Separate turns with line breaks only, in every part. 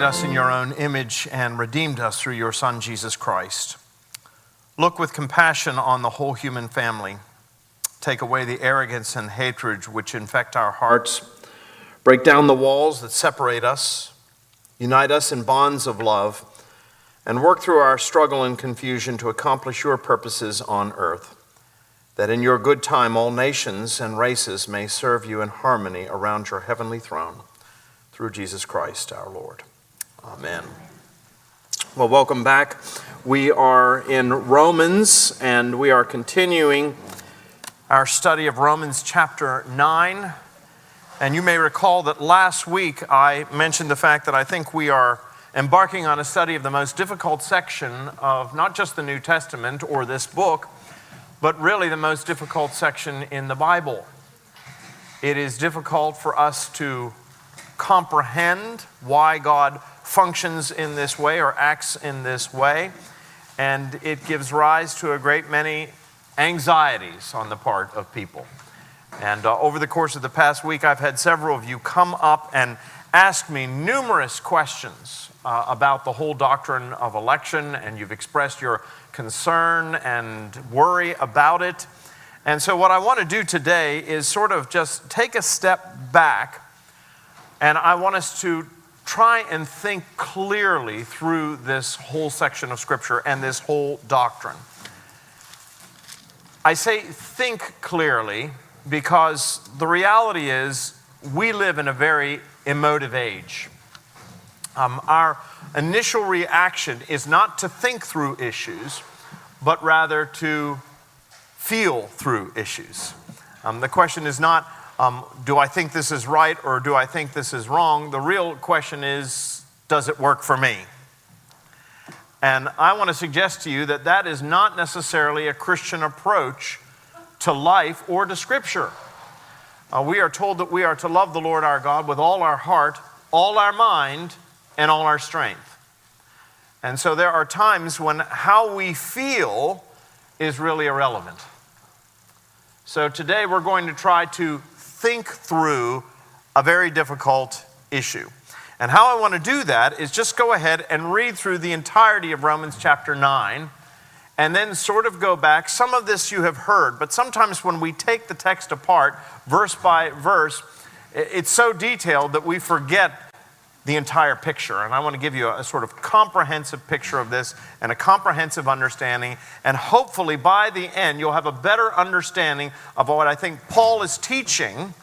made us in your own image and redeemed us through your Son, Jesus Christ. Look with compassion on the whole human family. Take away the arrogance and hatred which infect our hearts. Break down the walls that separate us. Unite us in bonds of love. And work through our struggle and confusion to accomplish your purposes on earth. That in your good time all nations and races may serve you in harmony around your heavenly throne through Jesus Christ our Lord. Amen. Well, welcome back. We are in Romans and we are continuing our study of Romans chapter 9. And you may recall that last week I mentioned the fact that I think we are embarking on a study of the most difficult section of not just the New Testament or this book, but really the most difficult section in the Bible. It is difficult for us to comprehend why God functions in this way or acts in this way. And it gives rise to a great many anxieties on the part of people. And uh, over the course of the past week, I've had several of you come up and ask me numerous questions uh, about the whole doctrine of election, and you've expressed your concern and worry about it. And so, what I want to do today is sort of just take a step back and I want us to try and think clearly through this whole section of Scripture and this whole doctrine. I say think clearly because the reality is we live in a very emotive age. Um, our initial reaction is not to think through issues, but rather to feel through issues. Um, the question is not, um, do I think this is right or do I think this is wrong? The real question is, does it work for me? And I want to suggest to you that that is not necessarily a Christian approach to life or to Scripture. Uh, we are told that we are to love the Lord our God with all our heart, all our mind, and all our strength. And so there are times when how we feel is really irrelevant. So today we're going to try to think through a very difficult issue. And how I want to do that is just go ahead and read through the entirety of Romans chapter 9 and then sort of go back. Some of this you have heard, but sometimes when we take the text apart, verse by verse, it's so detailed that we forget the entire picture. And I want to give you a, a, sort of comprehensive picture of this and a comprehensive understanding. And hopefully by the end, you'll have a better understanding of what I think Paul is teaching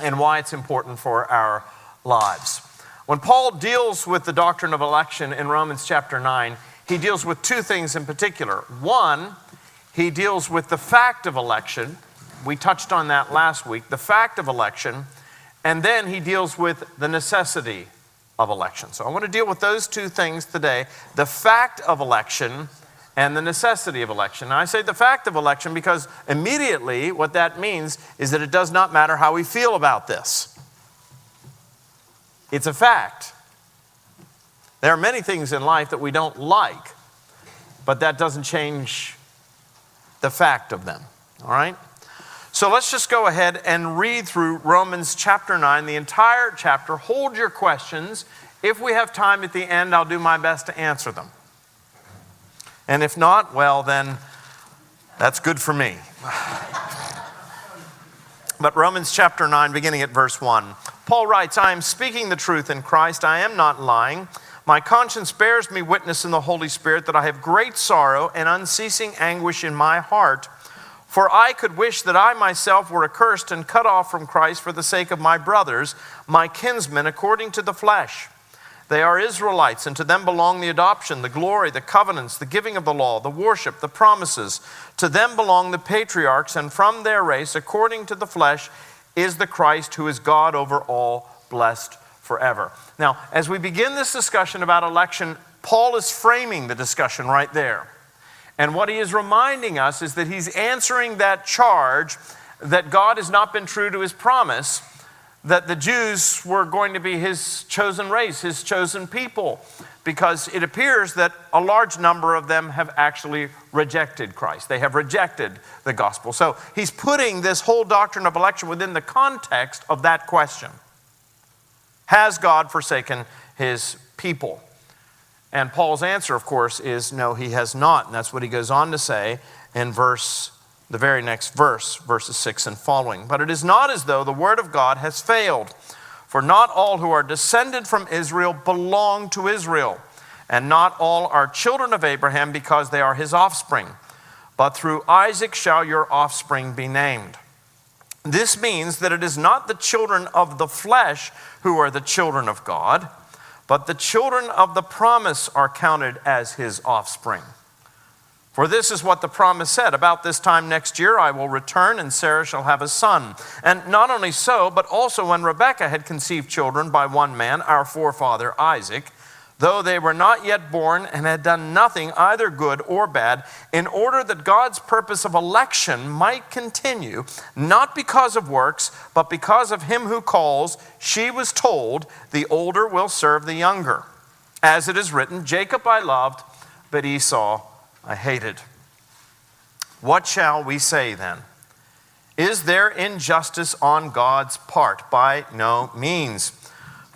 and why it's important for our lives. When Paul deals with the doctrine of election in Romans chapter 9, he deals with two things in particular. One, he deals with the fact of election. We touched on that last week. The fact of election and then he deals with the necessity of election. So I want to deal with those two things today the fact of election and the necessity of election. Now, I say the fact of election because immediately what that means is that it does not matter how we feel about this. It's a fact. There are many things in life that we don't like, but that doesn't change the fact of them. All right? So let's just go ahead and read through Romans chapter 9, the entire chapter. Hold your questions. If we have time at the end, I'll do my best to answer them. And if not, well, then that's good for me. but Romans chapter 9, beginning at verse 1, Paul writes, I am speaking the truth in Christ, I am not lying. My conscience bears me witness in the Holy Spirit that I have great sorrow and unceasing anguish in my heart. For I could wish that I myself were accursed and cut off from Christ for the sake of my brothers, my kinsmen according to the flesh. They are Israelites, and to them belong the adoption, the glory, the covenants, the giving of the law, the worship, the promises. To them belong the patriarchs, and from their race, according to the flesh, is the Christ who is God over all, blessed forever. Now, as we begin this discussion about election, Paul is framing the discussion right there. And what he is reminding us is that he's answering that charge that God has not been true to his promise, that the Jews were going to be his chosen race, his chosen people, because it appears that a large number of them have actually rejected Christ. They have rejected the gospel. So he's putting this whole doctrine of election within the context of that question Has God forsaken his people? And Paul's answer, of course, is no, he has not. And that's what he goes on to say in verse, the very next verse, verses 6 and following. But it is not as though the word of God has failed. For not all who are descended from Israel belong to Israel, and not all are children of Abraham because they are his offspring. But through Isaac shall your offspring be named. This means that it is not the children of the flesh who are the children of God but the children of the promise are counted as his offspring. For this is what the promise said About this time next year I will return, and Sarah shall have a son. And not only so, but also when Rebekah had conceived children by one man, our forefather Isaac, though they were not yet born and had done nothing, either good or bad, in order that God's purpose of election might continue, not because of works, but because of him who calls, she was told, The older will serve the younger. As it is written, Jacob I loved, but Esau I hated. What shall we say then? Is there injustice on God's part? By no means.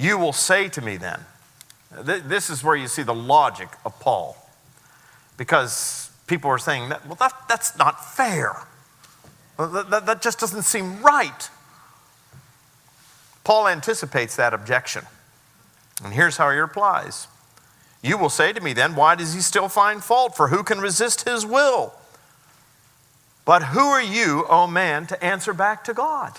You will say to me then, this is where you see the logic of Paul. Because people are saying, well, that, that's not fair. That, that, that just doesn't seem right. Paul anticipates that objection. And here's how he replies You will say to me then, why does he still find fault? For who can resist his will? But who are you, O oh man, to answer back to God?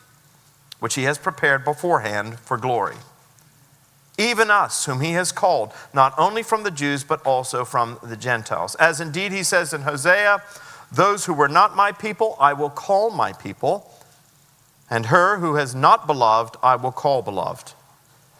Which he has prepared beforehand for glory. Even us, whom he has called, not only from the Jews, but also from the Gentiles. As indeed he says in Hosea, Those who were not my people, I will call my people, and her who has not beloved, I will call beloved.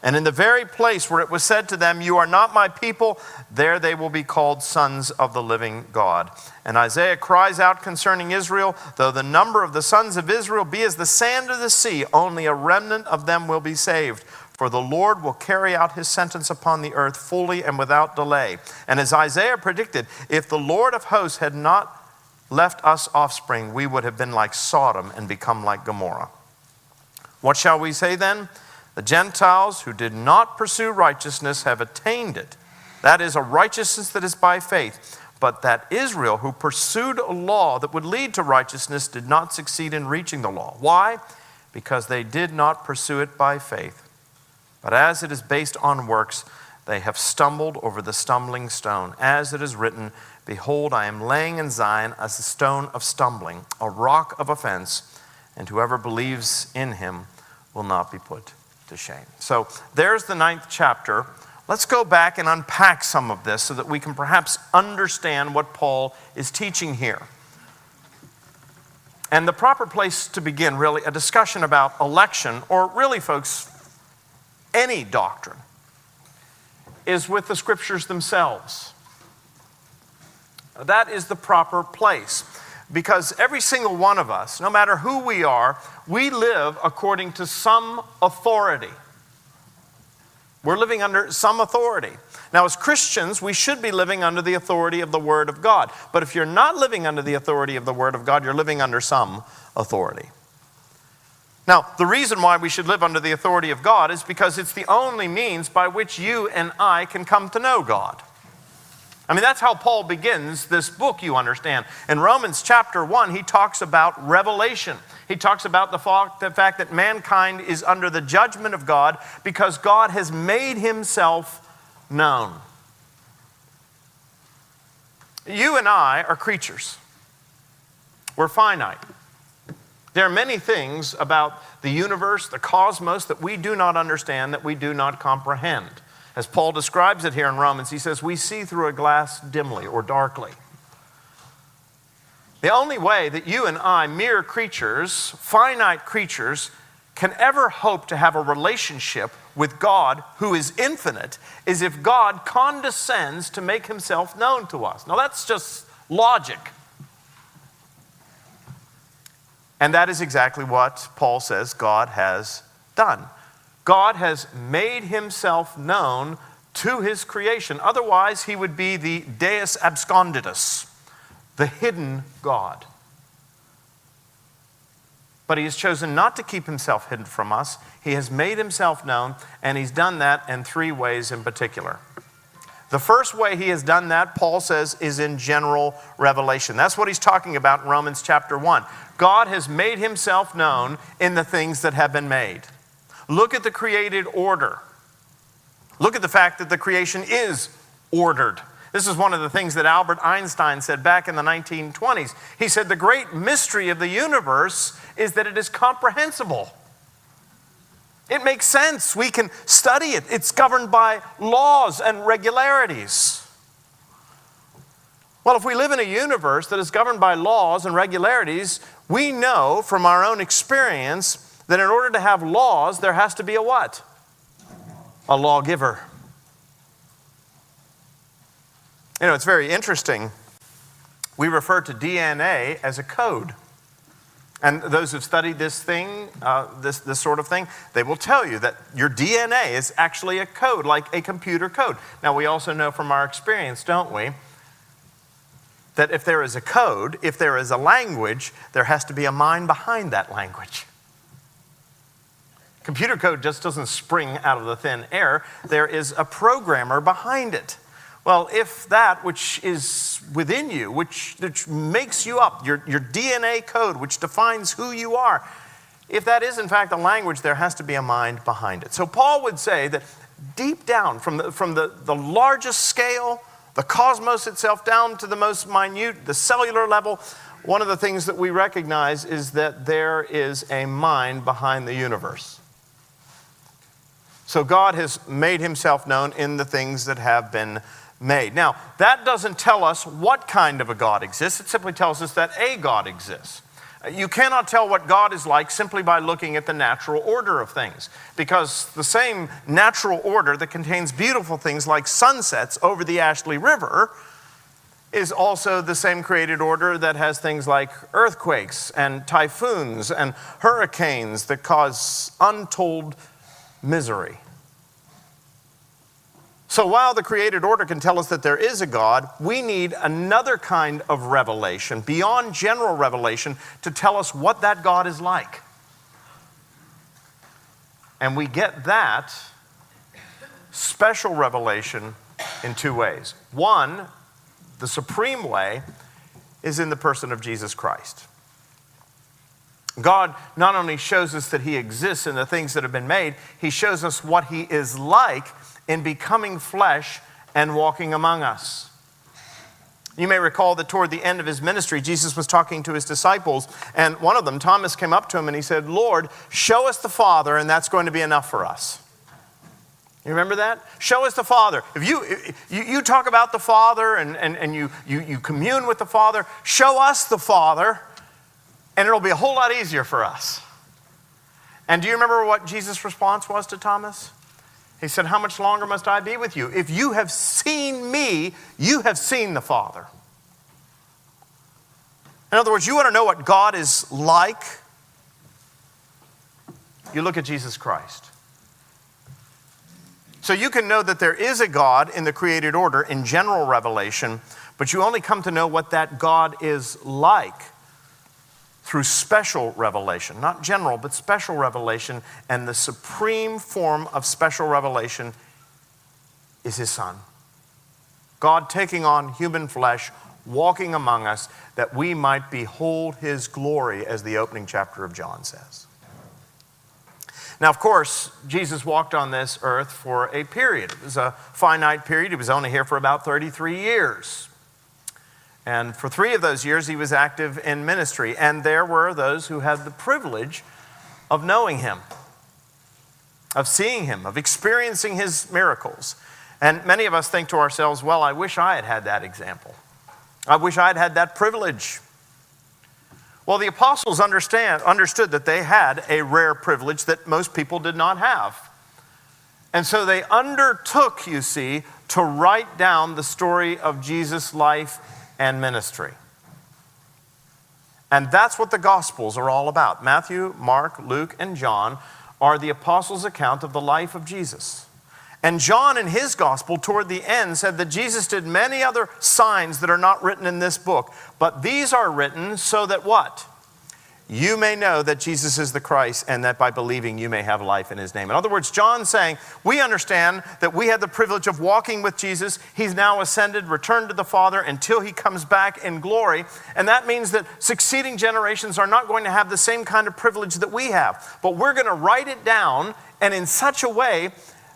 And in the very place where it was said to them, You are not my people, there they will be called sons of the living God. And Isaiah cries out concerning Israel, Though the number of the sons of Israel be as the sand of the sea, only a remnant of them will be saved. For the Lord will carry out his sentence upon the earth fully and without delay. And as Isaiah predicted, if the Lord of hosts had not left us offspring, we would have been like Sodom and become like Gomorrah. What shall we say then? The Gentiles who did not pursue righteousness have attained it. That is a righteousness that is by faith. But that Israel, who pursued a law that would lead to righteousness, did not succeed in reaching the law. Why? Because they did not pursue it by faith. But as it is based on works, they have stumbled over the stumbling stone. As it is written, Behold, I am laying in Zion as a stone of stumbling, a rock of offense, and whoever believes in him will not be put to shame. So there's the ninth chapter. Let's go back and unpack some of this so that we can perhaps understand what Paul is teaching here. And the proper place to begin, really, a discussion about election, or really, folks, any doctrine, is with the scriptures themselves. That is the proper place because every single one of us, no matter who we are, we live according to some authority. We're living under some authority. Now, as Christians, we should be living under the authority of the Word of God. But if you're not living under the authority of the Word of God, you're living under some authority. Now, the reason why we should live under the authority of God is because it's the only means by which you and I can come to know God. I mean, that's how Paul begins this book, you understand. In Romans chapter 1, he talks about revelation. He talks about the fact, the fact that mankind is under the judgment of God because God has made himself known. You and I are creatures, we're finite. There are many things about the universe, the cosmos, that we do not understand, that we do not comprehend. As Paul describes it here in Romans, he says, We see through a glass dimly or darkly. The only way that you and I, mere creatures, finite creatures, can ever hope to have a relationship with God who is infinite is if God condescends to make himself known to us. Now, that's just logic. And that is exactly what Paul says God has done. God has made himself known to his creation. Otherwise, he would be the Deus absconditus, the hidden God. But he has chosen not to keep himself hidden from us. He has made himself known, and he's done that in three ways in particular. The first way he has done that, Paul says, is in general revelation. That's what he's talking about in Romans chapter 1. God has made himself known in the things that have been made. Look at the created order. Look at the fact that the creation is ordered. This is one of the things that Albert Einstein said back in the 1920s. He said, The great mystery of the universe is that it is comprehensible. It makes sense. We can study it. It's governed by laws and regularities. Well, if we live in a universe that is governed by laws and regularities, we know from our own experience that in order to have laws, there has to be a what? A lawgiver. You know, it's very interesting. We refer to DNA as a code. And those who've studied this thing, uh, this, this sort of thing, they will tell you that your DNA is actually a code, like a computer code. Now, we also know from our experience, don't we, that if there is a code, if there is a language, there has to be a mind behind that language. Computer code just doesn't spring out of the thin air, there is a programmer behind it. Well, if that which is within you, which, which makes you up, your, your DNA code, which defines who you are, if that is in fact a language, there has to be a mind behind it. So Paul would say that deep down, from the, from the, the largest scale, the cosmos itself, down to the most minute, the cellular level, one of the things that we recognize is that there is a mind behind the universe. So God has made himself known in the things that have been made. Now, that doesn't tell us what kind of a God exists, it simply tells us that a God exists. You cannot tell what God is like simply by looking at the natural order of things, because the same natural order that contains beautiful things like sunsets over the Ashley River is also the same created order that has things like earthquakes and typhoons and hurricanes that cause untold misery. So while the created order can tell us that there is a God, we need another kind of revelation, beyond general revelation, to tell us what that God is like. And we get that special revelation in two ways. One, the supreme way, is in the person of Jesus Christ. God not only shows us that He exists in the things that have been made, He shows us what He is like in becoming flesh and walking among us. You may recall that toward the end of his ministry, Jesus was talking to his disciples, and one of them, Thomas, came up to him and he said, Lord, show us the Father, and that's going to be enough for us. You remember that? Show us the Father. If you, you, you talk about the Father and, and, and you, you, you commune with the Father, show us the Father, and it'll be a whole lot easier for us. And do you remember what Jesus' response was to Thomas? He said, How much longer must I be with you? If you have seen me, you have seen the Father. In other words, you want to know what God is like? You look at Jesus Christ. So you can know that there is a God in the created order in general revelation, but you only come to know what that God is like through special revelation, not general, but special revelation. And the supreme form of special revelation is His Son. God taking on human flesh, walking among us, that we might behold His glory, as the opening chapter of John says. Now, of course, Jesus walked on this earth for a period. It was a finite period. He was only here for about 33 years. And for three of those years, he was active in ministry. And there were those who had the privilege of knowing him, of seeing him, of experiencing his miracles. And many of us think to ourselves, well, I wish I had had that example. I wish I had had that privilege. Well, the apostles understand, understood that they had a rare privilege that most people did not have. And so they undertook, you see, to write down the story of Jesus' life and ministry. And that's what the Gospels are all about. Matthew, Mark, Luke, and John are the apostles' account of the life of Jesus. And John, in his gospel, toward the end, said that Jesus did many other signs that are not written in this book. But these are written so that what? You may know that Jesus is the Christ, and that by believing you may have life in his name. In other words, John's saying, We understand that we had the privilege of walking with Jesus. He's now ascended, returned to the Father until he comes back in glory. And that means that succeeding generations are not going to have the same kind of privilege that we have. But we're going to write it down, and in such a way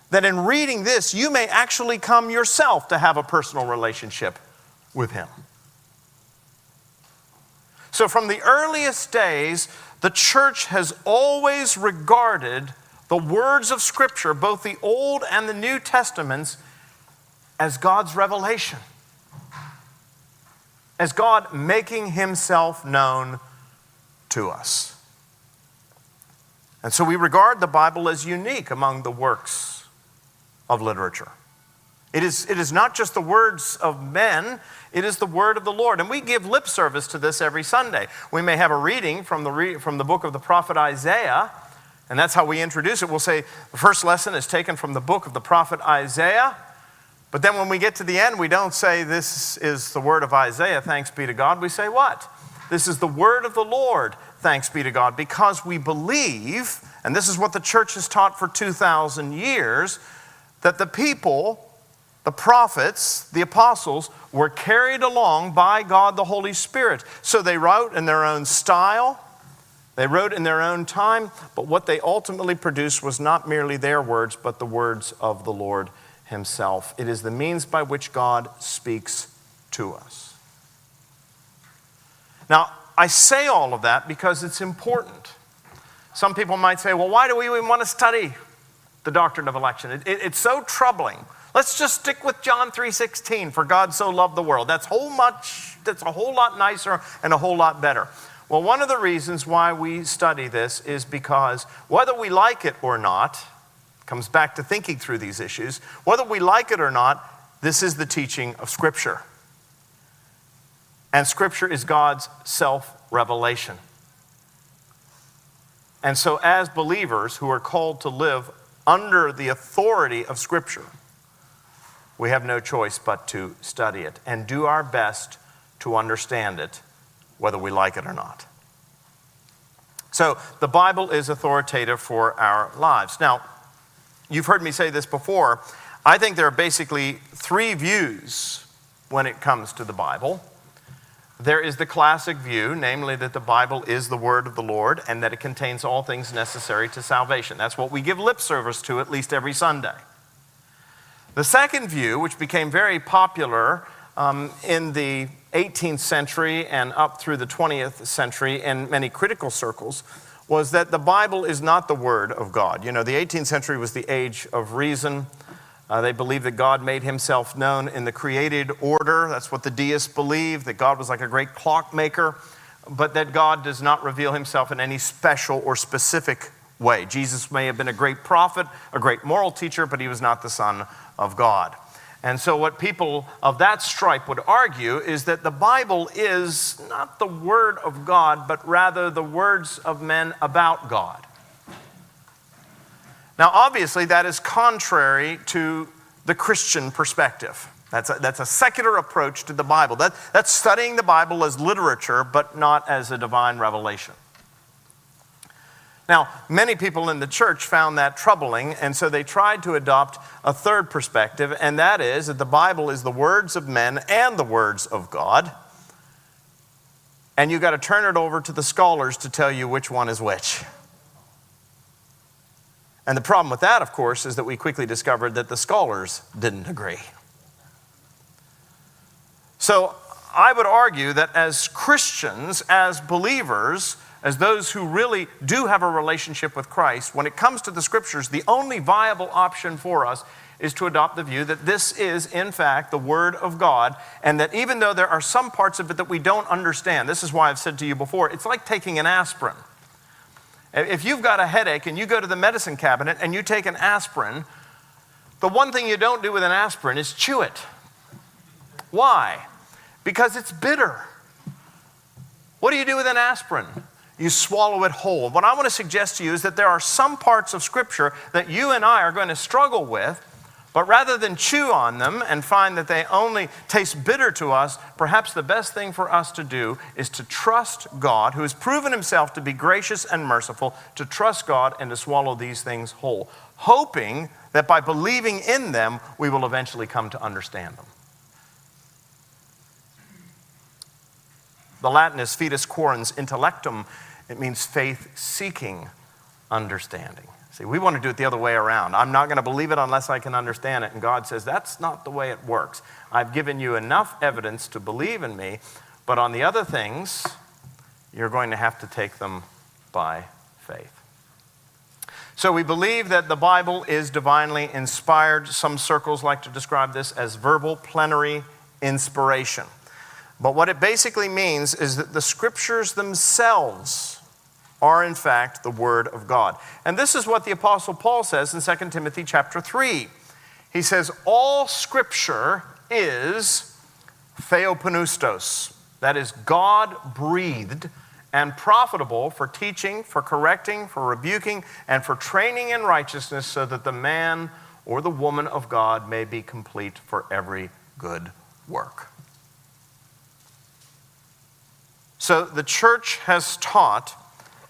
that in reading this, you may actually come yourself to have a personal relationship with Him. So, from the earliest days, the church has always regarded the words of Scripture, both the Old and the New Testaments, as God's revelation, as God making Himself known to us. And so we regard the Bible as unique among the works of literature. It is, it is not just the words of men, it is the word of the Lord. And we give lip service to this every Sunday. We may have a reading from the, re, from the book of the prophet Isaiah, and that's how we introduce it. We'll say the first lesson is taken from the book of the prophet Isaiah. But then when we get to the end, we don't say, This is the word of Isaiah, thanks be to God. We say, What? This is the word of the Lord, thanks be to God, because we believe, and this is what the church has taught for 2,000 years that the people, the prophets, the apostles, were carried along by God the Holy Spirit. So they wrote in their own style, they wrote in their own time, but what they ultimately produced was not merely their words, but the words of the Lord Himself. It is the means by which God speaks to us. Now, I say all of that because it's important. Some people might say, well, why do we even want to study the doctrine of election. It, it, it's so troubling. Let's just stick with John 3:16. For God so loved the world. That's whole much. That's a whole lot nicer and a whole lot better. Well, one of the reasons why we study this is because whether we like it or not, comes back to thinking through these issues. Whether we like it or not, this is the teaching of Scripture. And Scripture is God's self revelation. And so, as believers who are called to live under the authority of Scripture, we have no choice but to study it and do our best to understand it, whether we like it or not. So, the Bible is authoritative for our lives. Now, you've heard me say this before. I think there are basically three views when it comes to the Bible. There is the classic view, namely that the Bible is the Word of the Lord and that it contains all things necessary to salvation. That's what we give lip service to at least every Sunday. The second view, which became very popular um, in the 18th century and up through the 20th century in many critical circles, was that the Bible is not the Word of God. You know, the 18th century was the age of reason. Uh, they believed that God made himself known in the created order. That's what the deists believe, that God was like a great clockmaker, but that God does not reveal himself in any special or specific way. Jesus may have been a great prophet, a great moral teacher, but he was not the Son of God. And so, what people of that stripe would argue is that the Bible is not the Word of God, but rather the words of men about God. Now, obviously, that is contrary to the Christian perspective. That's a, that's a secular approach to the Bible. That, that's studying the Bible as literature, but not as a divine revelation. Now, many people in the church found that troubling, and so they tried to adopt a third perspective, and that is that the Bible is the words of men and the words of God. And you've got to turn it over to the scholars to tell you which one is which. And the problem with that, of course, is that we quickly discovered that the scholars didn't agree. So I would argue that as Christians, as believers, as those who really do have a relationship with Christ, when it comes to the scriptures, the only viable option for us is to adopt the view that this is, in fact, the Word of God, and that even though there are some parts of it that we don't understand, this is why I've said to you before, it's like taking an aspirin. If you've got a headache and you go to the medicine cabinet and you take an aspirin, the one thing you don't do with an aspirin is chew it. Why? Because it's bitter. What do you do with an aspirin? You swallow it whole. What I want to suggest to you is that there are some parts of Scripture that you and I are going to struggle with but rather than chew on them and find that they only taste bitter to us, perhaps the best thing for us to do is to trust God, who has proven himself to be gracious and merciful, to trust God and to swallow these things whole, hoping that by believing in them, we will eventually come to understand them. The Latin is fides quaerens intellectum, it means faith seeking understanding. See, we want to do it the other way around. I'm not going to believe it unless I can understand it. And God says, that's not the way it works. I've given you enough evidence to believe in me, but on the other things, you're going to have to take them by faith. So we believe that the Bible is divinely inspired. Some circles like to describe this as verbal plenary inspiration. But what it basically means is that the scriptures themselves are in fact the word of God. And this is what the apostle Paul says in 2 Timothy chapter 3. He says all scripture is theopneustos. That is God breathed and profitable for teaching, for correcting, for rebuking, and for training in righteousness so that the man or the woman of God may be complete for every good work. So the church has taught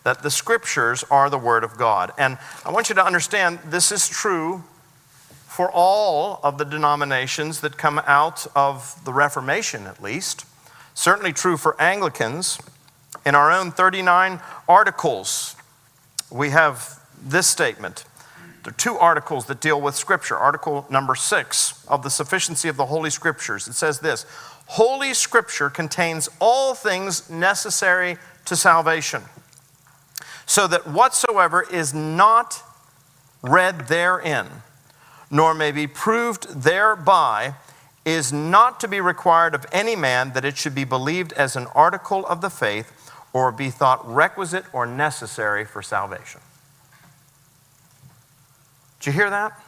that the scriptures are the Word of God. And I want you to understand this is true for all of the denominations that come out of the Reformation, at least. Certainly true for Anglicans. In our own 39 articles, we have this statement. There are two articles that deal with Scripture. Article number six of the sufficiency of the Holy Scriptures. It says this Holy Scripture contains all things necessary to salvation so that whatsoever is not read therein, nor may be proved thereby, is not to be required of any man that it should be believed as an article of the faith or be thought requisite or necessary for salvation. Did you hear that?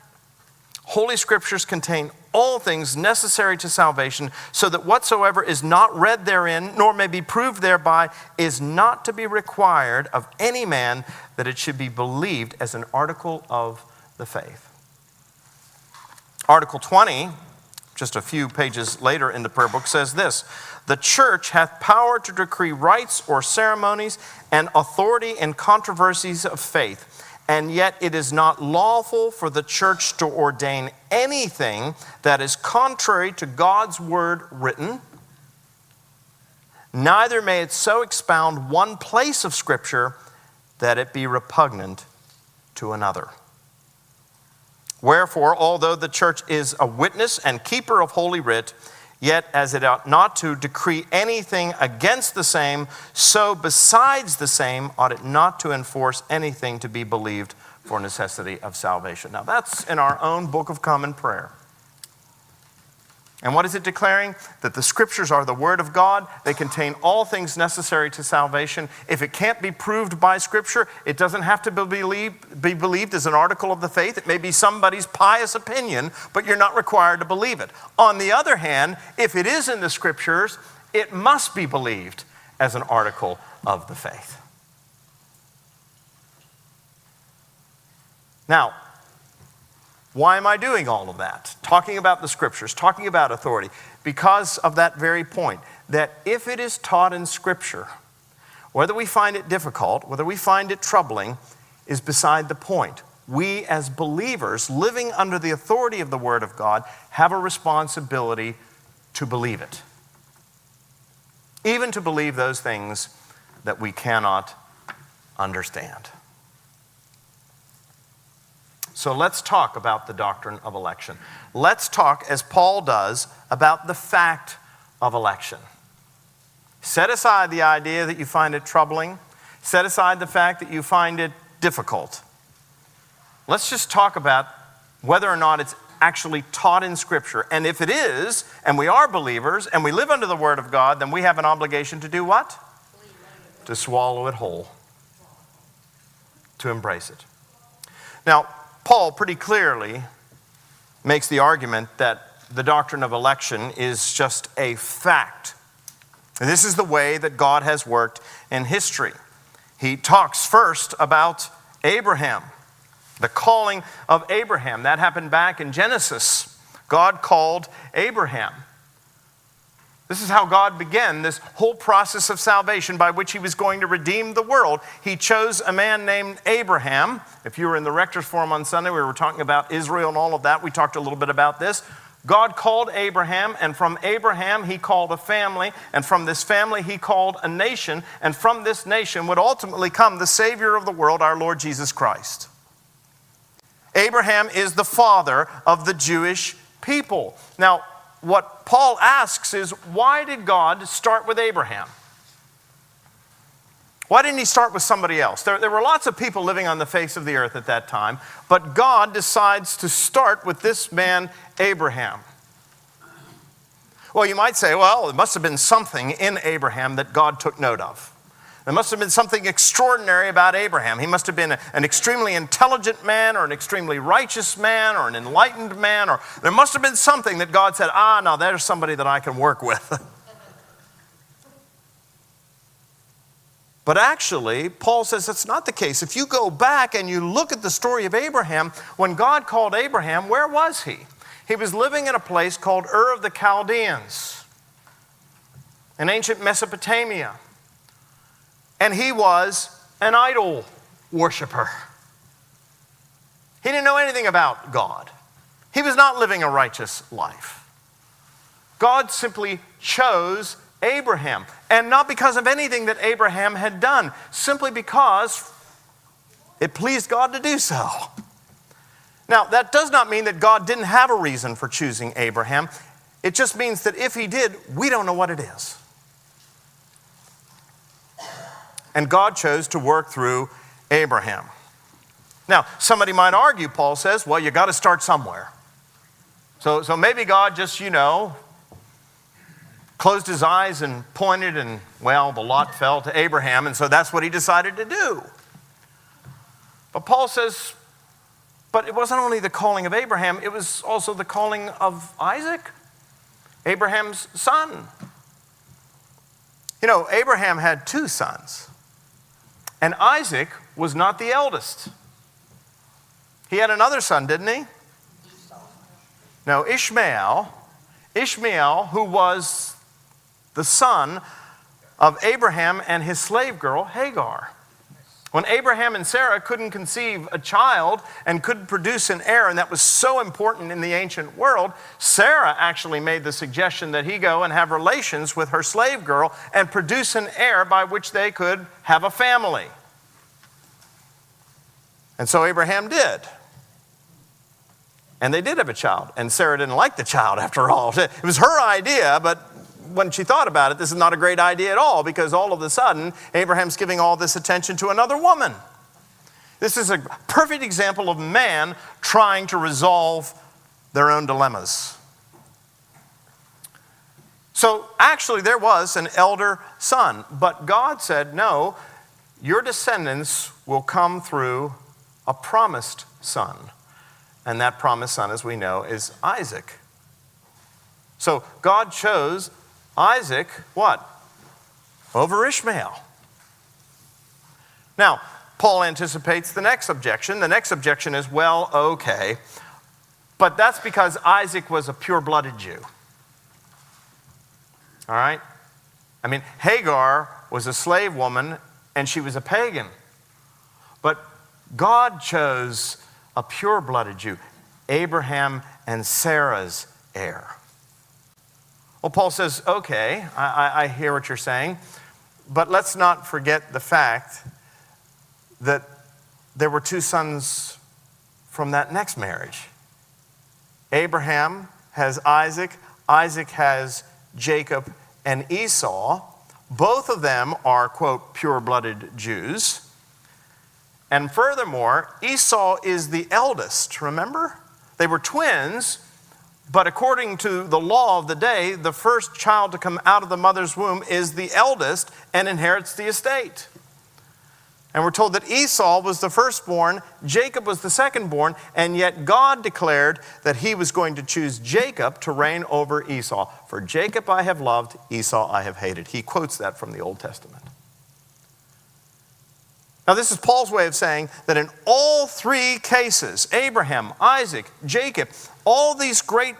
Holy Scriptures contain all things necessary to salvation, so that whatsoever is not read therein, nor may be proved thereby, is not to be required of any man that it should be believed as an article of the faith. Article 20, just a few pages later in the prayer book, says this The church hath power to decree rites or ceremonies and authority in controversies of faith and yet it is not lawful for the church to ordain anything that is contrary to God's word written. Neither may it so expound one place of Scripture that it be repugnant to another. Wherefore, although the church is a witness and keeper of Holy Writ, Yet, as it ought not to decree anything against the same, so besides the same ought it not to enforce anything to be believed for necessity of salvation. Now, that's in our own Book of Common Prayer. And what is it declaring? That the scriptures are the word of God. They contain all things necessary to salvation. If it can't be proved by scripture, it doesn't have to be believed, be believed as an article of the faith. It may be somebody's pious opinion, but you're not required to believe it. On the other hand, if it is in the scriptures, it must be believed as an article of the faith. Now, why am I doing all of that? Talking about the scriptures, talking about authority, because of that very point that if it is taught in scripture, whether we find it difficult, whether we find it troubling, is beside the point. We, as believers living under the authority of the Word of God, have a responsibility to believe it. Even to believe those things that we cannot understand. So let's talk about the doctrine of election. Let's talk, as Paul does, about the fact of election. Set aside the idea that you find it troubling, set aside the fact that you find it difficult. Let's just talk about whether or not it's actually taught in Scripture. And if it is, and we are believers, and we live under the Word of God, then we have an obligation to do what? To swallow it whole, to embrace it. Now, Paul pretty clearly makes the argument that the doctrine of election is just a fact. And this is the way that God has worked in history. He talks first about Abraham, the calling of Abraham. That happened back in Genesis. God called Abraham. This is how God began this whole process of salvation by which he was going to redeem the world. He chose a man named Abraham. If you were in the Rector's Forum on Sunday, we were talking about Israel and all of that. We talked a little bit about this. God called Abraham, and from Abraham, he called a family, and from this family, he called a nation, and from this nation would ultimately come the Savior of the world, our Lord Jesus Christ. Abraham is the father of the Jewish people. Now, what Paul asks is why did God start with Abraham? Why didn't he start with somebody else? There, there, were lots of people living on the face of the earth at that time, but God decides to start with this man, Abraham. Well, you might say, well, it must have been something in Abraham that God took note of. There must have been something extraordinary about Abraham. He must have been an extremely intelligent man, or an extremely righteous man, or an enlightened man, or there must have been something that God said, ah, now there's somebody that I can work with. But actually, Paul says that's not the case. If you go back and you look at the story of Abraham, when God called Abraham, where was he? He was living in a place called Ur of the Chaldeans in ancient Mesopotamia and he was an idol worshiper. He didn't know anything about God. He was not living a righteous life. God simply chose Abraham, and not because of anything that Abraham had done, simply because it pleased God to do so. Now, that does not mean that God didn't have a reason for choosing Abraham. It just means that if he did, we don't know what it is. And God chose to work through Abraham. Now, somebody might argue, Paul says, well, you got to start somewhere. So, so maybe God just, you know, closed his eyes and pointed, and well, the lot fell to Abraham, and so that's what he decided to do. But Paul says, but it wasn't only the calling of Abraham, it was also the calling of Isaac, Abraham's son. You know, Abraham had two sons. And Isaac was not the eldest. He had another son, didn't he? No, Ishmael. Ishmael, who was the son of Abraham and his slave girl, Hagar. When Abraham and Sarah couldn't conceive a child and couldn't produce an heir, and that was so important in the ancient world, Sarah actually made the suggestion that he go and have relations with her slave girl and produce an heir by which they could have a family. And so Abraham did. And they did have a child. And Sarah didn't like the child after all. It was her idea, but when she thought about it, this is not a great idea at all because all of a sudden, Abraham's giving all this attention to another woman. This is a perfect example of man trying to resolve their own dilemmas. So actually, there was an elder son, but God said, No, your descendants will come through a promised son. And that promised son, as we know, is Isaac. So God chose Isaac, what? Over Ishmael. Now, Paul anticipates the next objection. The next objection is well, okay, but that's because Isaac was a pure blooded Jew. All right? I mean, Hagar was a slave woman and she was a pagan. But God chose a pure blooded Jew, Abraham and Sarah's heir. Well, Paul says, okay, I, I, hear what you're saying, but let's not forget the fact that there were two sons from that next marriage. Abraham has Isaac, Isaac has Jacob and Esau. Both of them are, quote, pure blooded Jews. And furthermore, Esau is the eldest, remember? They were twins, but according to the law of the day, the first child to come out of the mother's womb is the eldest and inherits the estate. And we're told that Esau was the firstborn, Jacob was the secondborn, and yet God declared that he was going to choose Jacob to reign over Esau. For Jacob I have loved, Esau I have hated. He quotes that from the Old Testament. Now, this is Paul's way of saying that in all three cases Abraham, Isaac, Jacob, all these great,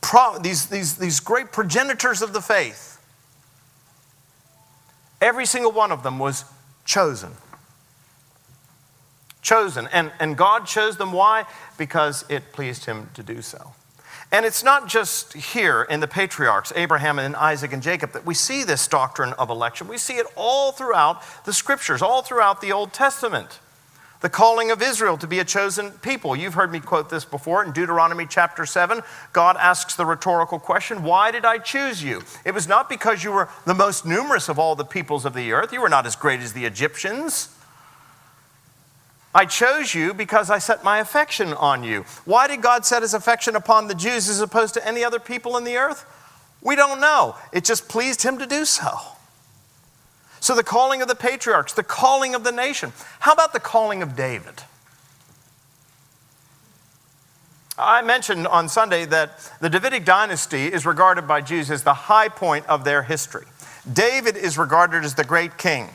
pro, these, these, these great progenitors of the faith, every single one of them was chosen. Chosen. And, and God chose them. Why? Because it pleased him to do so. And it's not just here in the patriarchs, Abraham and Isaac and Jacob, that we see this doctrine of election. We see it all throughout the scriptures, all throughout the Old Testament. The calling of Israel to be a chosen people. You've heard me quote this before in Deuteronomy chapter 7. God asks the rhetorical question, Why did I choose you? It was not because you were the most numerous of all the peoples of the earth, you were not as great as the Egyptians. I chose you because I set my affection on you. Why did God set his affection upon the Jews as opposed to any other people in the earth? We don't know. It just pleased him to do so. So, the calling of the patriarchs, the calling of the nation. How about the calling of David? I mentioned on Sunday that the Davidic dynasty is regarded by Jews as the high point of their history. David is regarded as the great king.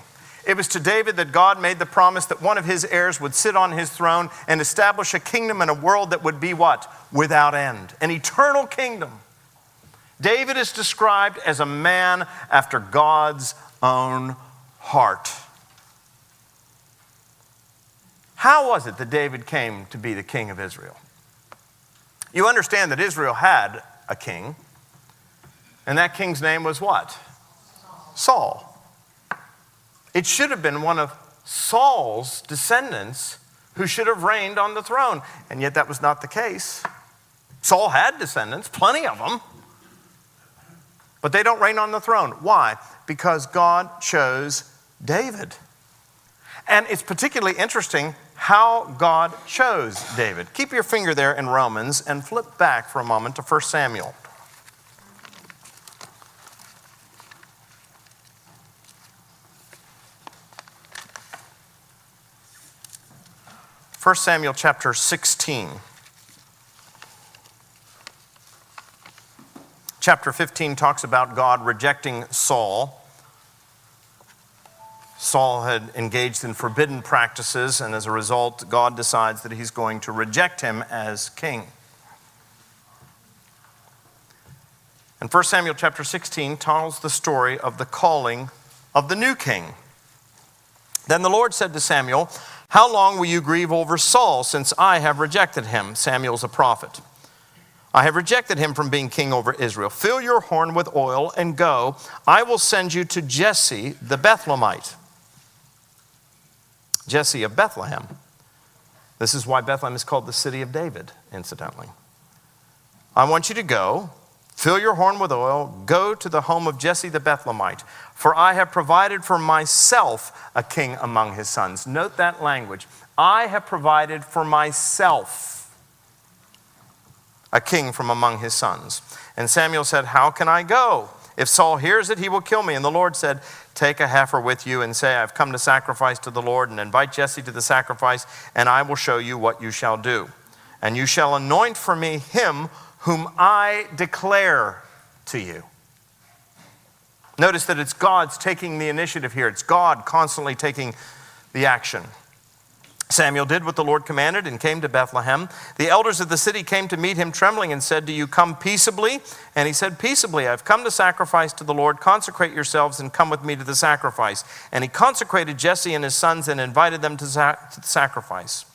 It was to David that God made the promise that one of his heirs would sit on his throne and establish a kingdom and a world that would be what? Without end. An eternal kingdom. David is described as a man after God's own heart. How was it that David came to be the king of Israel? You understand that Israel had a king, and that king's name was what? Saul. It should have been one of Saul's descendants who should have reigned on the throne. And yet that was not the case. Saul had descendants, plenty of them, but they don't reign on the throne. Why? Because God chose David. And it's particularly interesting how God chose David. Keep your finger there in Romans and flip back for a moment to 1 Samuel. 1 Samuel chapter 16. Chapter 15 talks about God rejecting Saul. Saul had engaged in forbidden practices, and as a result, God decides that he's going to reject him as king. And 1 Samuel chapter 16 tells the story of the calling of the new king. Then the Lord said to Samuel, how long will you grieve over Saul, since I have rejected him? Samuel's a prophet. I have rejected him from being king over Israel. Fill your horn with oil and go. I will send you to Jesse the Bethlehemite. Jesse of Bethlehem. This is why Bethlehem is called the city of David, incidentally. I want you to go Fill your horn with oil, go to the home of Jesse the Bethlehemite, for I have provided for myself a king among his sons. Note that language. I have provided for myself a king from among his sons. And Samuel said, How can I go? If Saul hears it, he will kill me. And the Lord said, Take a heifer with you and say, I've come to sacrifice to the Lord, and invite Jesse to the sacrifice, and I will show you what you shall do. And you shall anoint for me him whom I declare to you. Notice that it's God's taking the initiative here, it's God constantly taking the action. Samuel did what the Lord commanded and came to Bethlehem. The elders of the city came to meet him trembling and said, Do you come peaceably? And he said, Peaceably, I've come to sacrifice to the Lord. Consecrate yourselves and come with me to the sacrifice. And he consecrated Jesse and his sons and invited them to, the sacrifice.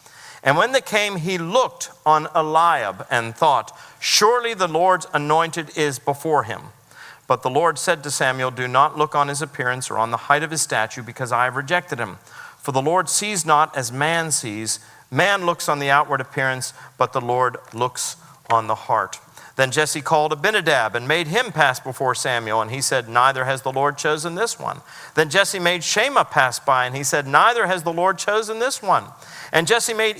And when they came, he looked on Eliab and thought, Surely the Lord's anointed is before him. But the Lord said to Samuel, Do not look on his appearance or on the height of his statue, because I have rejected him. For the Lord sees not as man sees. Man looks on the outward appearance, but the Lord looks on the heart. Then Jesse called Abinadab and made him pass before Samuel, and he said, Neither has the Lord chosen this one. Then Jesse made Shammah pass by, and he said, Neither has the Lord chosen this one. And Jesse made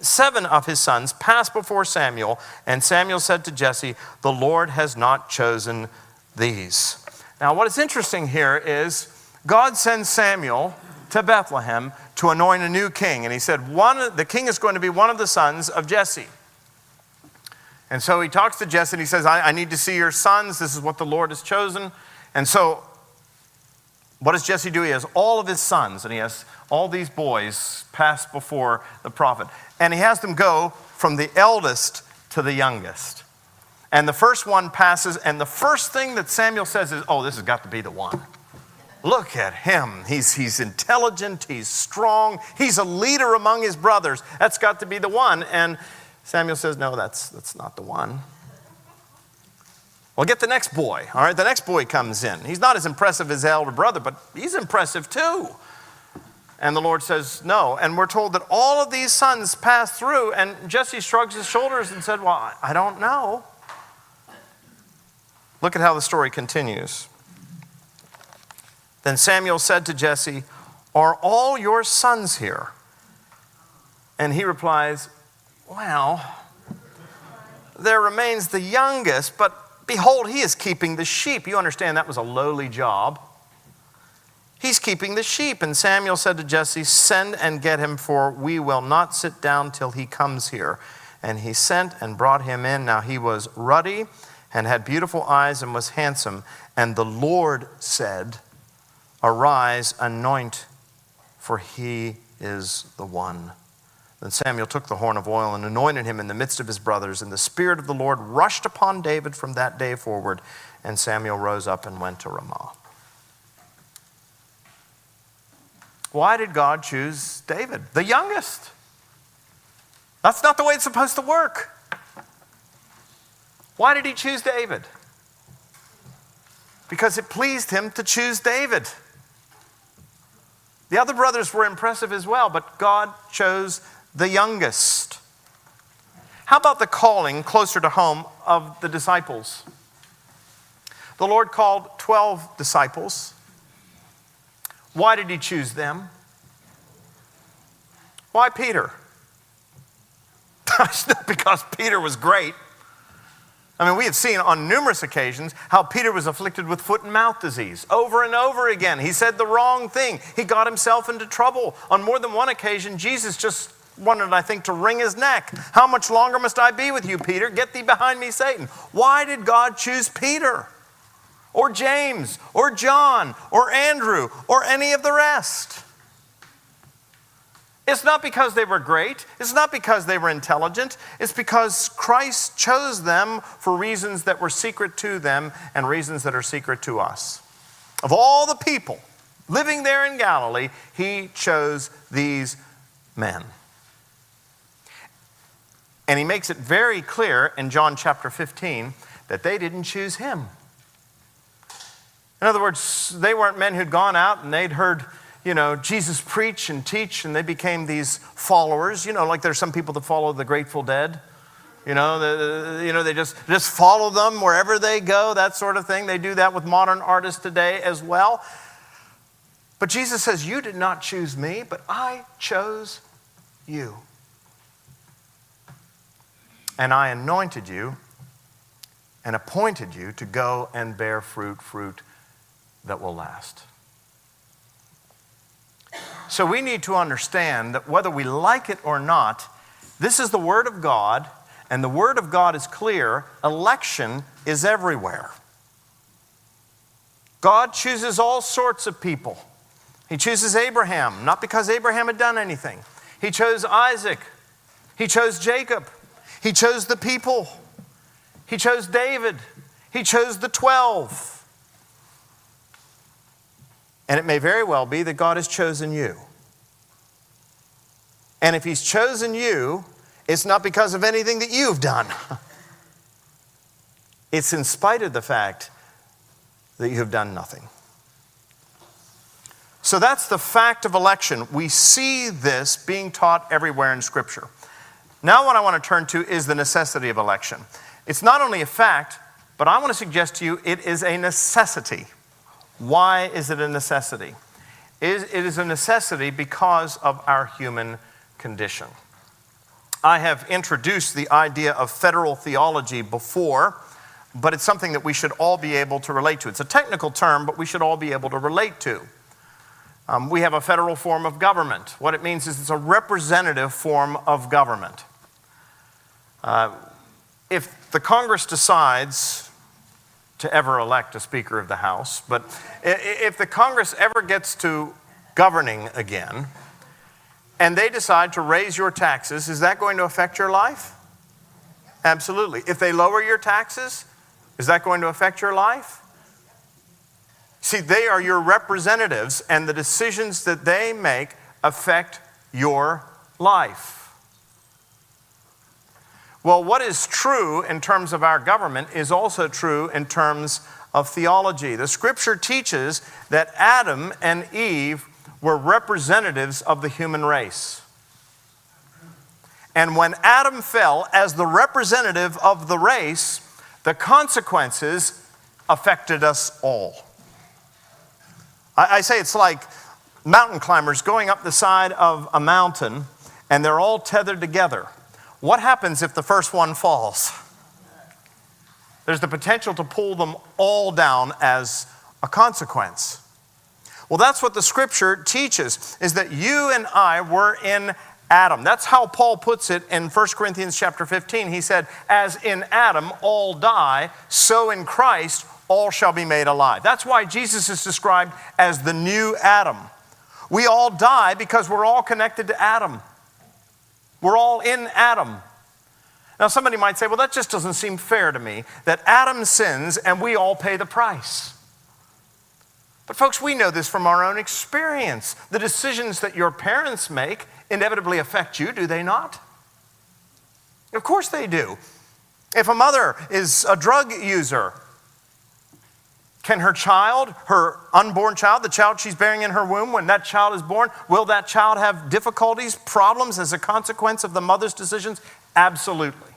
seven of his sons pass before Samuel, and Samuel said to Jesse, The Lord has not chosen these. Now, what is interesting here is God sends Samuel to Bethlehem to anoint a new king. And he said, one, The king is going to be one of the sons of Jesse. And so he talks to Jesse and he says, I, I need to see your sons. This is what the Lord has chosen. And so, what does Jesse do? He has all of his sons and he has all these boys pass before the prophet. And he has them go from the eldest to the youngest. And the first one passes, and the first thing that Samuel says is, Oh, this has got to be the one. Look at him. He's, he's intelligent, he's strong, he's a leader among his brothers. That's got to be the one. And Samuel says, No, that's, that's not the one. Well, get the next boy. All right, the next boy comes in. He's not as impressive as his elder brother, but he's impressive too. And the Lord says, No. And we're told that all of these sons pass through. And Jesse shrugs his shoulders and said, Well, I don't know. Look at how the story continues. Then Samuel said to Jesse, Are all your sons here? And he replies, Well, there remains the youngest, but behold, he is keeping the sheep. You understand that was a lowly job. He's keeping the sheep. And Samuel said to Jesse, Send and get him, for we will not sit down till he comes here. And he sent and brought him in. Now he was ruddy and had beautiful eyes and was handsome. And the Lord said, Arise, anoint, for he is the one. Then Samuel took the horn of oil and anointed him in the midst of his brothers. And the Spirit of the Lord rushed upon David from that day forward. And Samuel rose up and went to Ramah. Why did God choose David, the youngest? That's not the way it's supposed to work. Why did he choose David? Because it pleased him to choose David. The other brothers were impressive as well, but God chose the youngest. How about the calling closer to home of the disciples? The Lord called 12 disciples. Why did he choose them? Why Peter? Because Peter was great. I mean, we have seen on numerous occasions how Peter was afflicted with foot and mouth disease over and over again. He said the wrong thing, he got himself into trouble. On more than one occasion, Jesus just wanted, I think, to wring his neck. How much longer must I be with you, Peter? Get thee behind me, Satan. Why did God choose Peter? Or James, or John, or Andrew, or any of the rest? It's not because they were great. It's not because they were intelligent. It's because Christ chose them for reasons that were secret to them and reasons that are secret to us. Of all the people living there in Galilee, he chose these men. And he makes it very clear in John chapter 15 that they didn't choose him. In other words, they weren't men who'd gone out and they'd heard you know, Jesus preach and teach, and they became these followers. You know, like there's some people that follow the Grateful Dead. You know, the, you know, they just, just follow them wherever they go, that sort of thing. They do that with modern artists today as well. But Jesus says, You did not choose me, but I chose you. And I anointed you and appointed you to go and bear fruit, fruit that will last. So we need to understand that whether we like it or not, this is the Word of God, and the Word of God is clear. Election is everywhere. God chooses all sorts of people. He chooses Abraham, not because Abraham had done anything. He chose Isaac. He chose Jacob. He chose the people. He chose David. He chose the 12. And it may very well be that God has chosen you. And if He's chosen you, it's not because of anything that you've done, it's in spite of the fact that you have done nothing. So that's the fact of election. We see this being taught everywhere in Scripture. Now, what I want to turn to is the necessity of election. It's not only a fact, but I want to suggest to you it is a necessity. Why is it a necessity? It is a necessity because of our human condition. I have introduced the idea of federal theology before, but it's something that we should all be able to relate to. It's a technical term, but we should all be able to relate to. Um, we have a federal form of government. What it means is it's a representative form of government. Uh, if the Congress decides to ever elect a Speaker of the House, but if the Congress ever gets to governing again and they decide to raise your taxes, is that going to affect your life? Absolutely. If they lower your taxes, is that going to affect your life? See, they are your representatives, and the decisions that they make affect your life. Well, what is true in terms of our government is also true in terms of theology. The scripture teaches that Adam and Eve were representatives of the human race. And when Adam fell as the representative of the race, the consequences affected us all. I, say it's like mountain climbers going up the side of a mountain and they're all tethered together. What happens if the first one falls? There's the potential to pull them all down as a consequence. Well, that's what the scripture teaches is that you and I were in Adam. That's how Paul puts it in 1 Corinthians chapter 15. He said, As in Adam all die, so in Christ all shall be made alive. That's why Jesus is described as the new Adam. We all die because we're all connected to Adam. We're all in Adam. Now, somebody might say, well, that just doesn't seem fair to me that Adam sins and we all pay the price. But, folks, we know this from our own experience. The decisions that your parents make inevitably affect you, do they not? Of course they do. If a mother is a drug user, can her child, her unborn child, the child she's bearing in her womb, when that child is born, will that child have difficulties, problems as a consequence of the mother's decisions? Absolutely.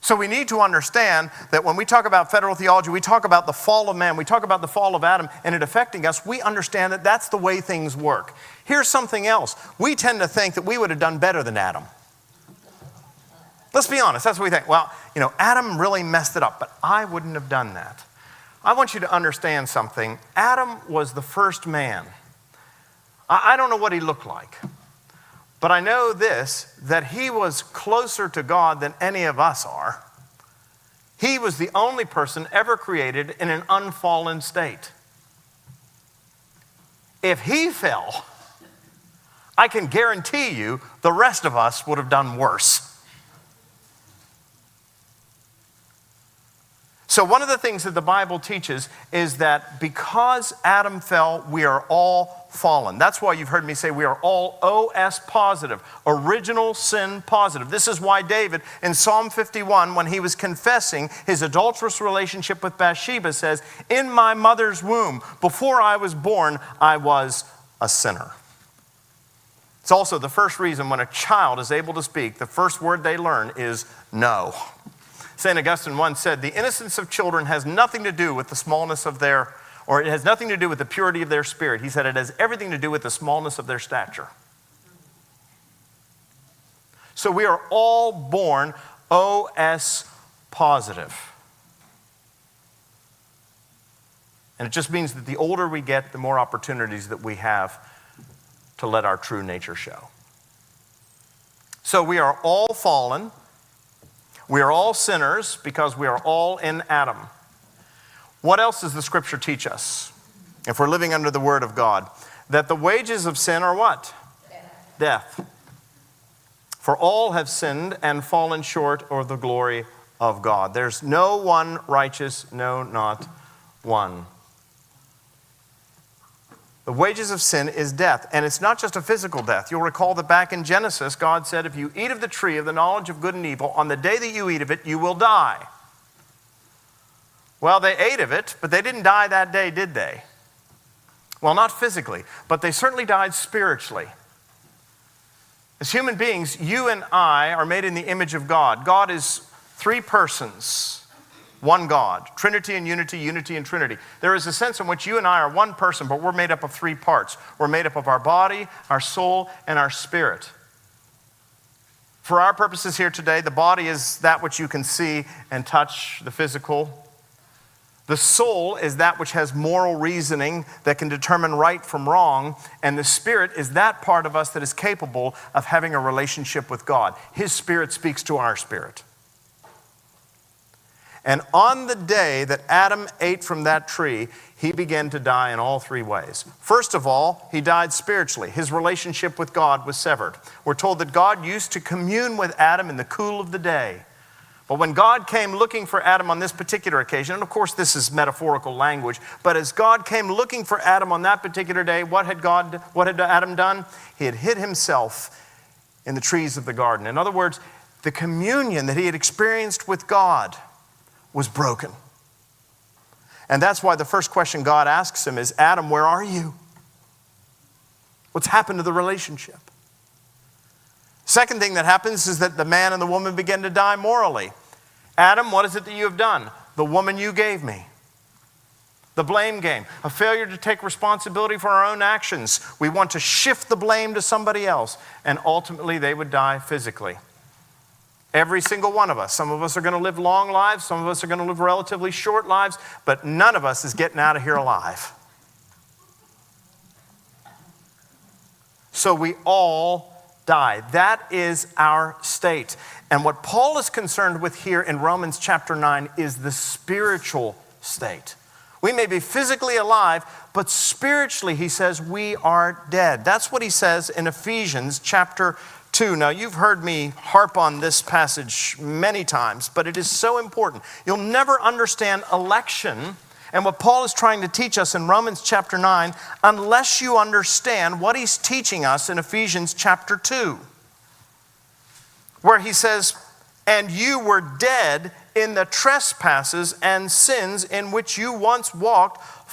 So we need to understand that when we talk about federal theology, we talk about the fall of man, we talk about the fall of Adam and it affecting us, we understand that that's the way things work. Here's something else. We tend to think that we would have done better than Adam. Let's be honest, that's what we think. Well, you know, Adam really messed it up, but I wouldn't have done that. I want you to understand something. Adam was the first man. I don't know what he looked like, but I know this that he was closer to God than any of us are. He was the only person ever created in an unfallen state. If he fell, I can guarantee you the rest of us would have done worse. So, one of the things that the Bible teaches is that because Adam fell, we are all fallen. That's why you've heard me say we are all OS positive, original sin positive. This is why David in Psalm 51, when he was confessing his adulterous relationship with Bathsheba, says, In my mother's womb, before I was born, I was a sinner. It's also the first reason when a child is able to speak, the first word they learn is no. St. Augustine once said, The innocence of children has nothing to do with the smallness of their, or it has nothing to do with the purity of their spirit. He said it has everything to do with the smallness of their stature. So we are all born OS positive. And it just means that the older we get, the more opportunities that we have to let our true nature show. So we are all fallen. We are all sinners because we are all in Adam. What else does the scripture teach us if we're living under the word of God? That the wages of sin are what? Death. Death. For all have sinned and fallen short of the glory of God. There's no one righteous, no, not one. The wages of sin is death. And it's not just a physical death. You'll recall that back in Genesis, God said, If you eat of the tree of the knowledge of good and evil, on the day that you eat of it, you will die. Well, they ate of it, but they didn't die that day, did they? Well, not physically, but they certainly died spiritually. As human beings, you and I are made in the image of God. God is three persons, one God. Trinity and unity, unity and Trinity. There is a sense in which you and I are one person, but we're made up of three parts. We're made up of our body, our soul, and our spirit. For our purposes here today, the body is that which you can see and touch, the physical. The soul is that which has moral reasoning that can determine right from wrong, and the spirit is that part of us that is capable of having a relationship with God. His spirit speaks to our spirit. And on the day that Adam ate from that tree, he began to die in all three ways. First of all, he died spiritually. His relationship with God was severed. We're told that God used to commune with Adam in the cool of the day. But when God came looking for Adam on this particular occasion, and of course this is metaphorical language, but as God came looking for Adam on that particular day, what had God what had Adam done? He had hid himself in the trees of the garden. In other words, the communion that he had experienced with God was broken. And that's why the first question God asks him is, Adam, where are you? What's happened to the relationship? Second thing that happens is that the man and the woman begin to die morally. Adam, what is it that you have done? The woman you gave me. The blame game, a failure to take responsibility for our own actions. We want to shift the blame to somebody else, and ultimately they would die physically. Every single one of us. Some of us are going to live long lives, some of us are going to live relatively short lives, but none of us is getting out of here alive. So we all die. That is our state. And what Paul is concerned with here in Romans chapter 9 is the spiritual state. We may be physically alive, but spiritually, he says, we are dead. That's what he says in Ephesians chapter 2. Now, you've heard me harp on this passage many times, but it is so important. You'll never understand election and what Paul is trying to teach us in Romans chapter 9 unless you understand what he's teaching us in Ephesians chapter 2, where he says, And you were dead in the trespasses and sins in which you once walked,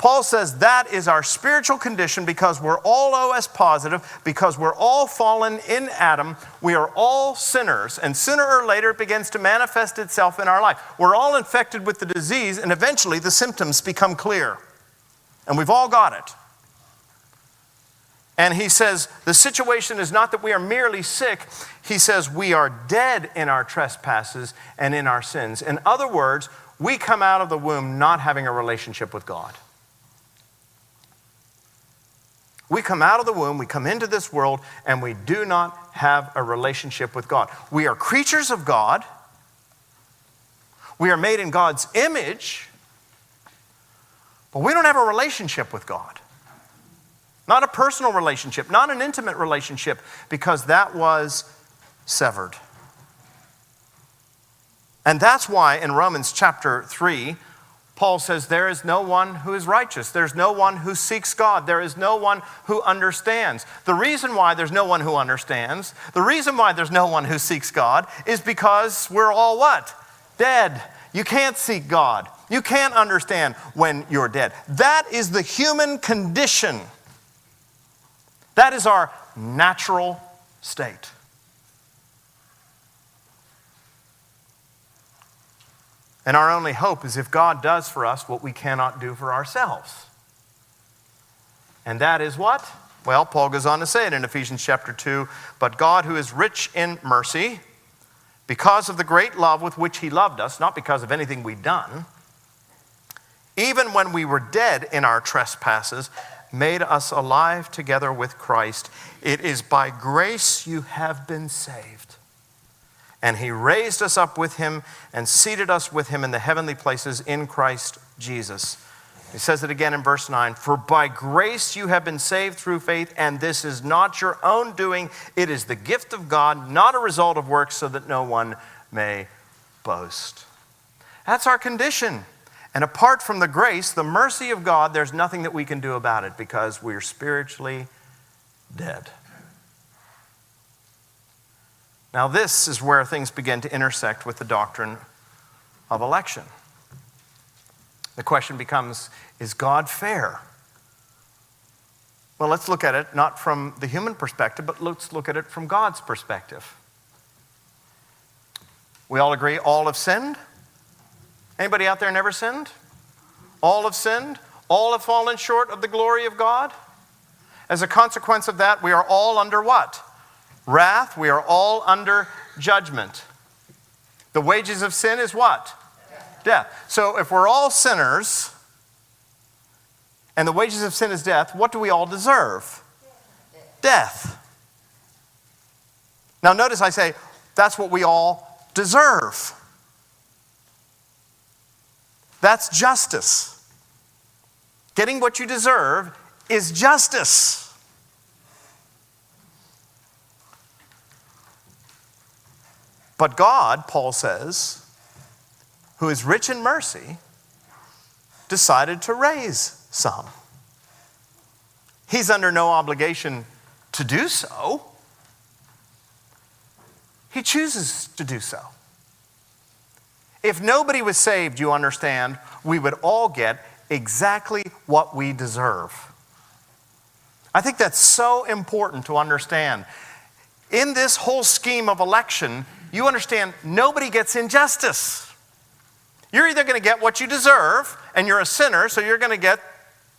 Paul says that is our spiritual condition because we're all OS positive, because we're all fallen in Adam. We are all sinners, and sooner or later it begins to manifest itself in our life. We're all infected with the disease, and eventually the symptoms become clear. And we've all got it. And he says, the situation is not that we are merely sick. He says, we are dead in our trespasses and in our sins. In other words, we come out of the womb not having a relationship with God. We come out of the womb, we come into this world, and we do not have a relationship with God. We are creatures of God. We are made in God's image, but we don't have a relationship with God. Not a personal relationship, not an intimate relationship, because that was severed. And that's why in Romans chapter 3, Paul says, There is no one who is righteous. There's no one who seeks God. There is no one who understands. The reason why there's no one who understands, the reason why there's no one who seeks God is because we're all what? Dead. You can't seek God. You can't understand when you're dead. That is the human condition. That is our natural state. And our only hope is if God does for us what we cannot do for ourselves. And that is what? Well, Paul goes on to say it in Ephesians chapter 2 But God, who is rich in mercy, because of the great love with which he loved us, not because of anything we'd done, even when we were dead in our trespasses, made us alive together with Christ. It is by grace you have been saved. And he raised us up with him and seated us with him in the heavenly places in Christ Jesus. He says it again in verse 9 For by grace you have been saved through faith, and this is not your own doing. It is the gift of God, not a result of works, so that no one may boast. That's our condition. And apart from the grace, the mercy of God, there's nothing that we can do about it because we're spiritually dead. Now, this is where things begin to intersect with the doctrine of election. The question becomes is God fair? Well, let's look at it not from the human perspective, but let's look at it from God's perspective. We all agree all have sinned? Anybody out there never sinned? All have sinned? All have fallen short of the glory of God? As a consequence of that, we are all under what? Wrath. We are all under judgment. The wages of sin is what? Death. So if we're all sinners, and the wages of sin is death, what do we all deserve? Death. Now, notice I say that's what we all deserve. That's justice. Getting what you deserve is justice. But God, Paul says, who is rich in mercy, decided to raise some. He's under no obligation to do so. He chooses to do so. If nobody was saved, you understand, we would all get exactly what we deserve. I think that's so important to understand. In this whole scheme of election, you understand nobody gets injustice. You're either going to get what you deserve, and you're a sinner, so you're going to get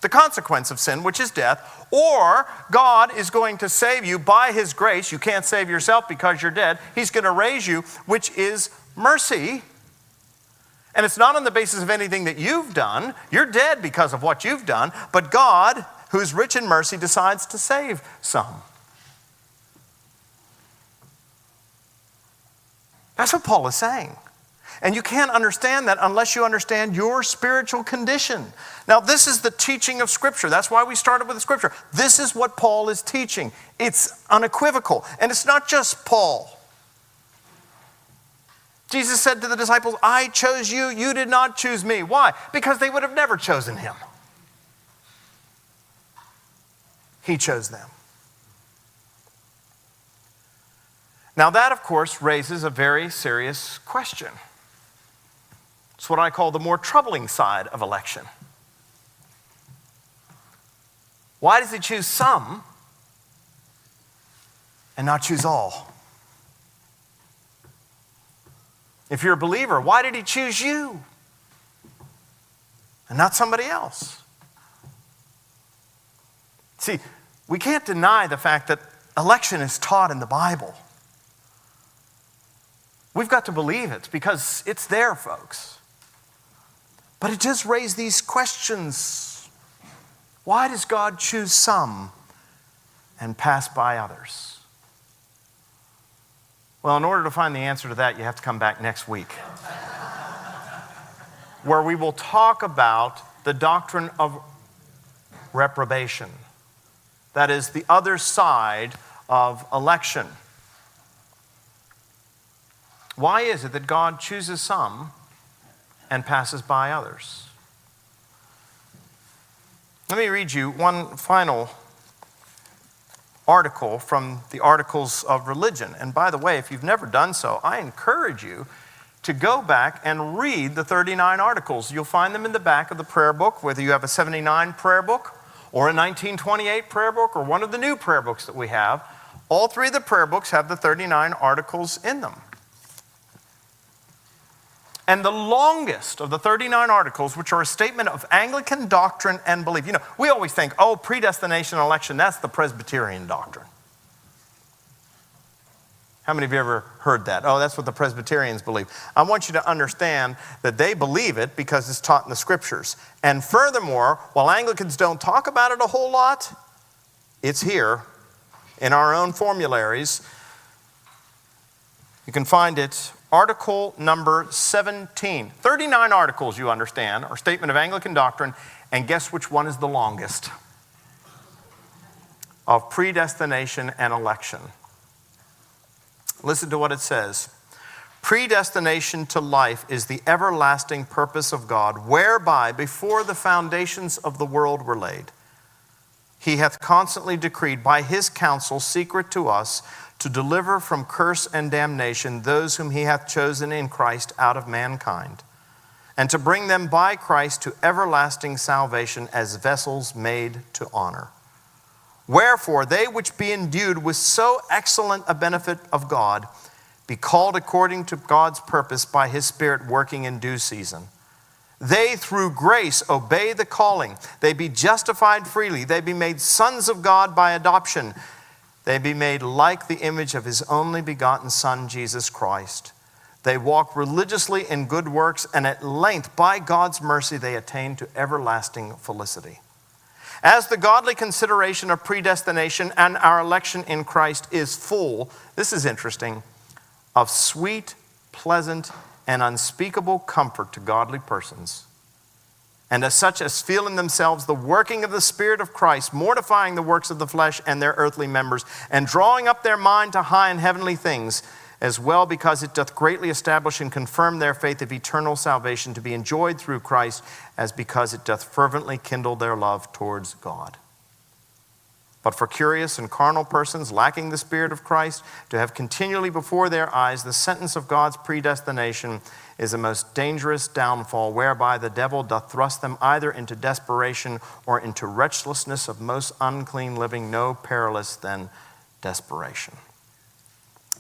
the consequence of sin, which is death, or God is going to save you by His grace. You can't save yourself because you're dead. He's going to raise you, which is mercy. And it's not on the basis of anything that you've done. You're dead because of what you've done, but God, who's rich in mercy, decides to save some. That's what Paul is saying. And you can't understand that unless you understand your spiritual condition. Now, this is the teaching of Scripture. That's why we started with the Scripture. This is what Paul is teaching. It's unequivocal. And it's not just Paul. Jesus said to the disciples, I chose you, you did not choose me. Why? Because they would have never chosen him. He chose them. Now, that, of course, raises a very serious question. It's what I call the more troubling side of election. Why does he choose some and not choose all? If you're a believer, why did he choose you and not somebody else? See, we can't deny the fact that election is taught in the Bible. We've got to believe it because it's there, folks. But it does raise these questions. Why does God choose some and pass by others? Well, in order to find the answer to that, you have to come back next week, where we will talk about the doctrine of reprobation. That is the other side of election. Why is it that God chooses some and passes by others? Let me read you one final article from the Articles of Religion. And by the way, if you've never done so, I encourage you to go back and read the 39 articles. You'll find them in the back of the prayer book, whether you have a 79 prayer book or a 1928 prayer book or one of the new prayer books that we have. All three of the prayer books have the 39 articles in them. And the longest of the 39 articles, which are a statement of Anglican doctrine and belief. You know, we always think, oh, predestination election, that's the Presbyterian doctrine. How many of you ever heard that? Oh, that's what the Presbyterians believe. I want you to understand that they believe it because it's taught in the scriptures. And furthermore, while Anglicans don't talk about it a whole lot, it's here in our own formularies. You can find it article number 17. 39 articles, you understand, or statement of Anglican doctrine, and guess which one is the longest? Of predestination and election. Listen to what it says. Predestination to life is the everlasting purpose of God, whereby before the foundations of the world were laid, he hath constantly decreed by his counsel secret to us to deliver from curse and damnation those whom he hath chosen in Christ out of mankind, and to bring them by Christ to everlasting salvation as vessels made to honor. Wherefore, they which be endued with so excellent a benefit of God, be called according to God's purpose by his Spirit working in due season. They, through grace, obey the calling. They be justified freely. They be made sons of God by adoption. They be made like the image of his only begotten Son, Jesus Christ. They walk religiously in good works, and at length, by God's mercy, they attain to everlasting felicity. As the godly consideration of predestination and our election in Christ is full, this is interesting of sweet, pleasant, and unspeakable comfort to godly persons, and as such as feel in themselves the working of the Spirit of Christ, mortifying the works of the flesh and their earthly members, and drawing up their mind to high and heavenly things, as well because it doth greatly establish and confirm their faith of eternal salvation to be enjoyed through Christ, as because it doth fervently kindle their love towards God. But for curious and carnal persons lacking the Spirit of Christ, to have continually before their eyes the sentence of God's predestination is a most dangerous downfall, whereby the devil doth thrust them either into desperation or into wretchedness of most unclean living, no perilous than desperation.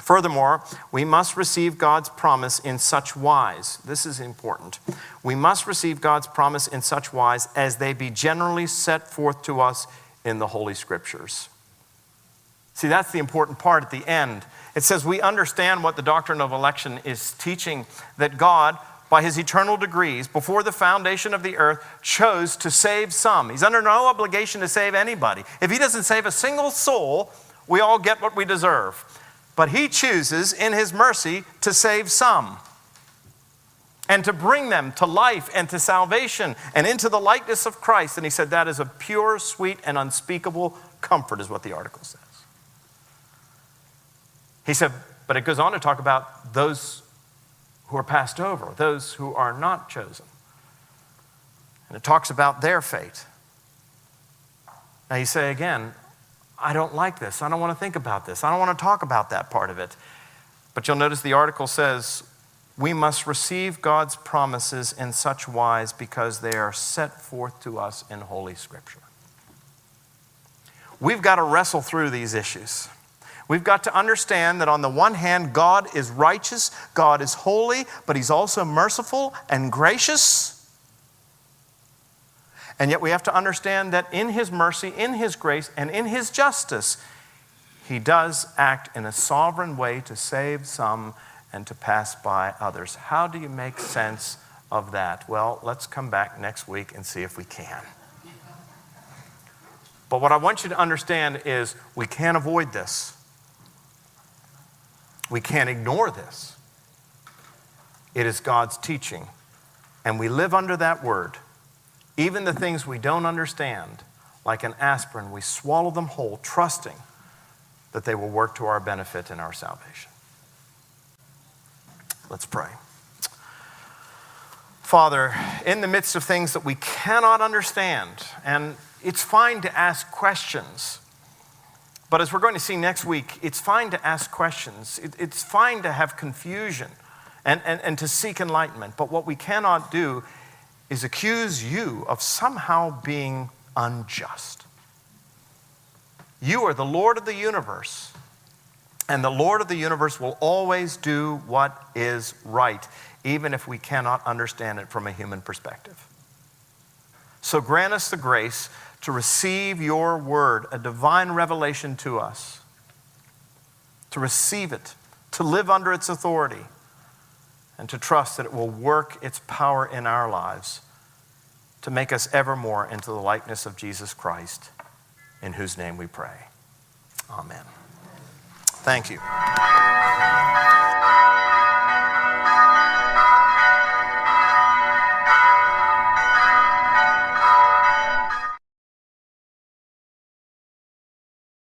Furthermore, we must receive God's promise in such wise. This is important. We must receive God's promise in such wise as they be generally set forth to us in the Holy Scriptures. See, that's the important part at the end. It says we understand what the doctrine of election is teaching that God, by his eternal degrees, before the foundation of the earth, chose to save some. He's under no obligation to save anybody. If he doesn't save a single soul, we all get what we deserve. But he chooses, in his mercy, to save some and to bring them to life and to salvation and into the likeness of Christ. And he said that is a pure, sweet, and unspeakable comfort, is what the article says. He said, but it goes on to talk about those who are passed over, those who are not chosen. And it talks about their fate. Now you say again, I don't like this. I don't want to think about this. I don't want to talk about that part of it. But you'll notice the article says we must receive God's promises in such wise because they are set forth to us in Holy Scripture. We've got to wrestle through these issues. We've got to understand that on the one hand, God is righteous, God is holy, but He's also merciful and gracious. And yet we have to understand that in His mercy, in His grace, and in His justice, He does act in a sovereign way to save some and to pass by others. How do you make sense of that? Well, let's come back next week and see if we can. But what I want you to understand is we can't avoid this. We can't ignore this. It is God's teaching, and we live under that word. Even the things we don't understand, like an aspirin, we swallow them whole, trusting that they will work to our benefit and our salvation. Let's pray. Father, in the midst of things that we cannot understand, and it's fine to ask questions, but as we're going to see next week, it's fine to ask questions. It, it's fine to have confusion and, and, and to seek enlightenment, but what we cannot do is accuse you of somehow being unjust. You are the Lord of the universe. And the Lord of the universe will always do what is right, even if we cannot understand it from a human perspective. So grant us the grace to receive your word, a divine revelation to us, to receive it, to live under its authority, and to trust that it will work its power in our lives to make us ever more into the likeness of Jesus Christ, in whose name we pray. Amen. Thank you.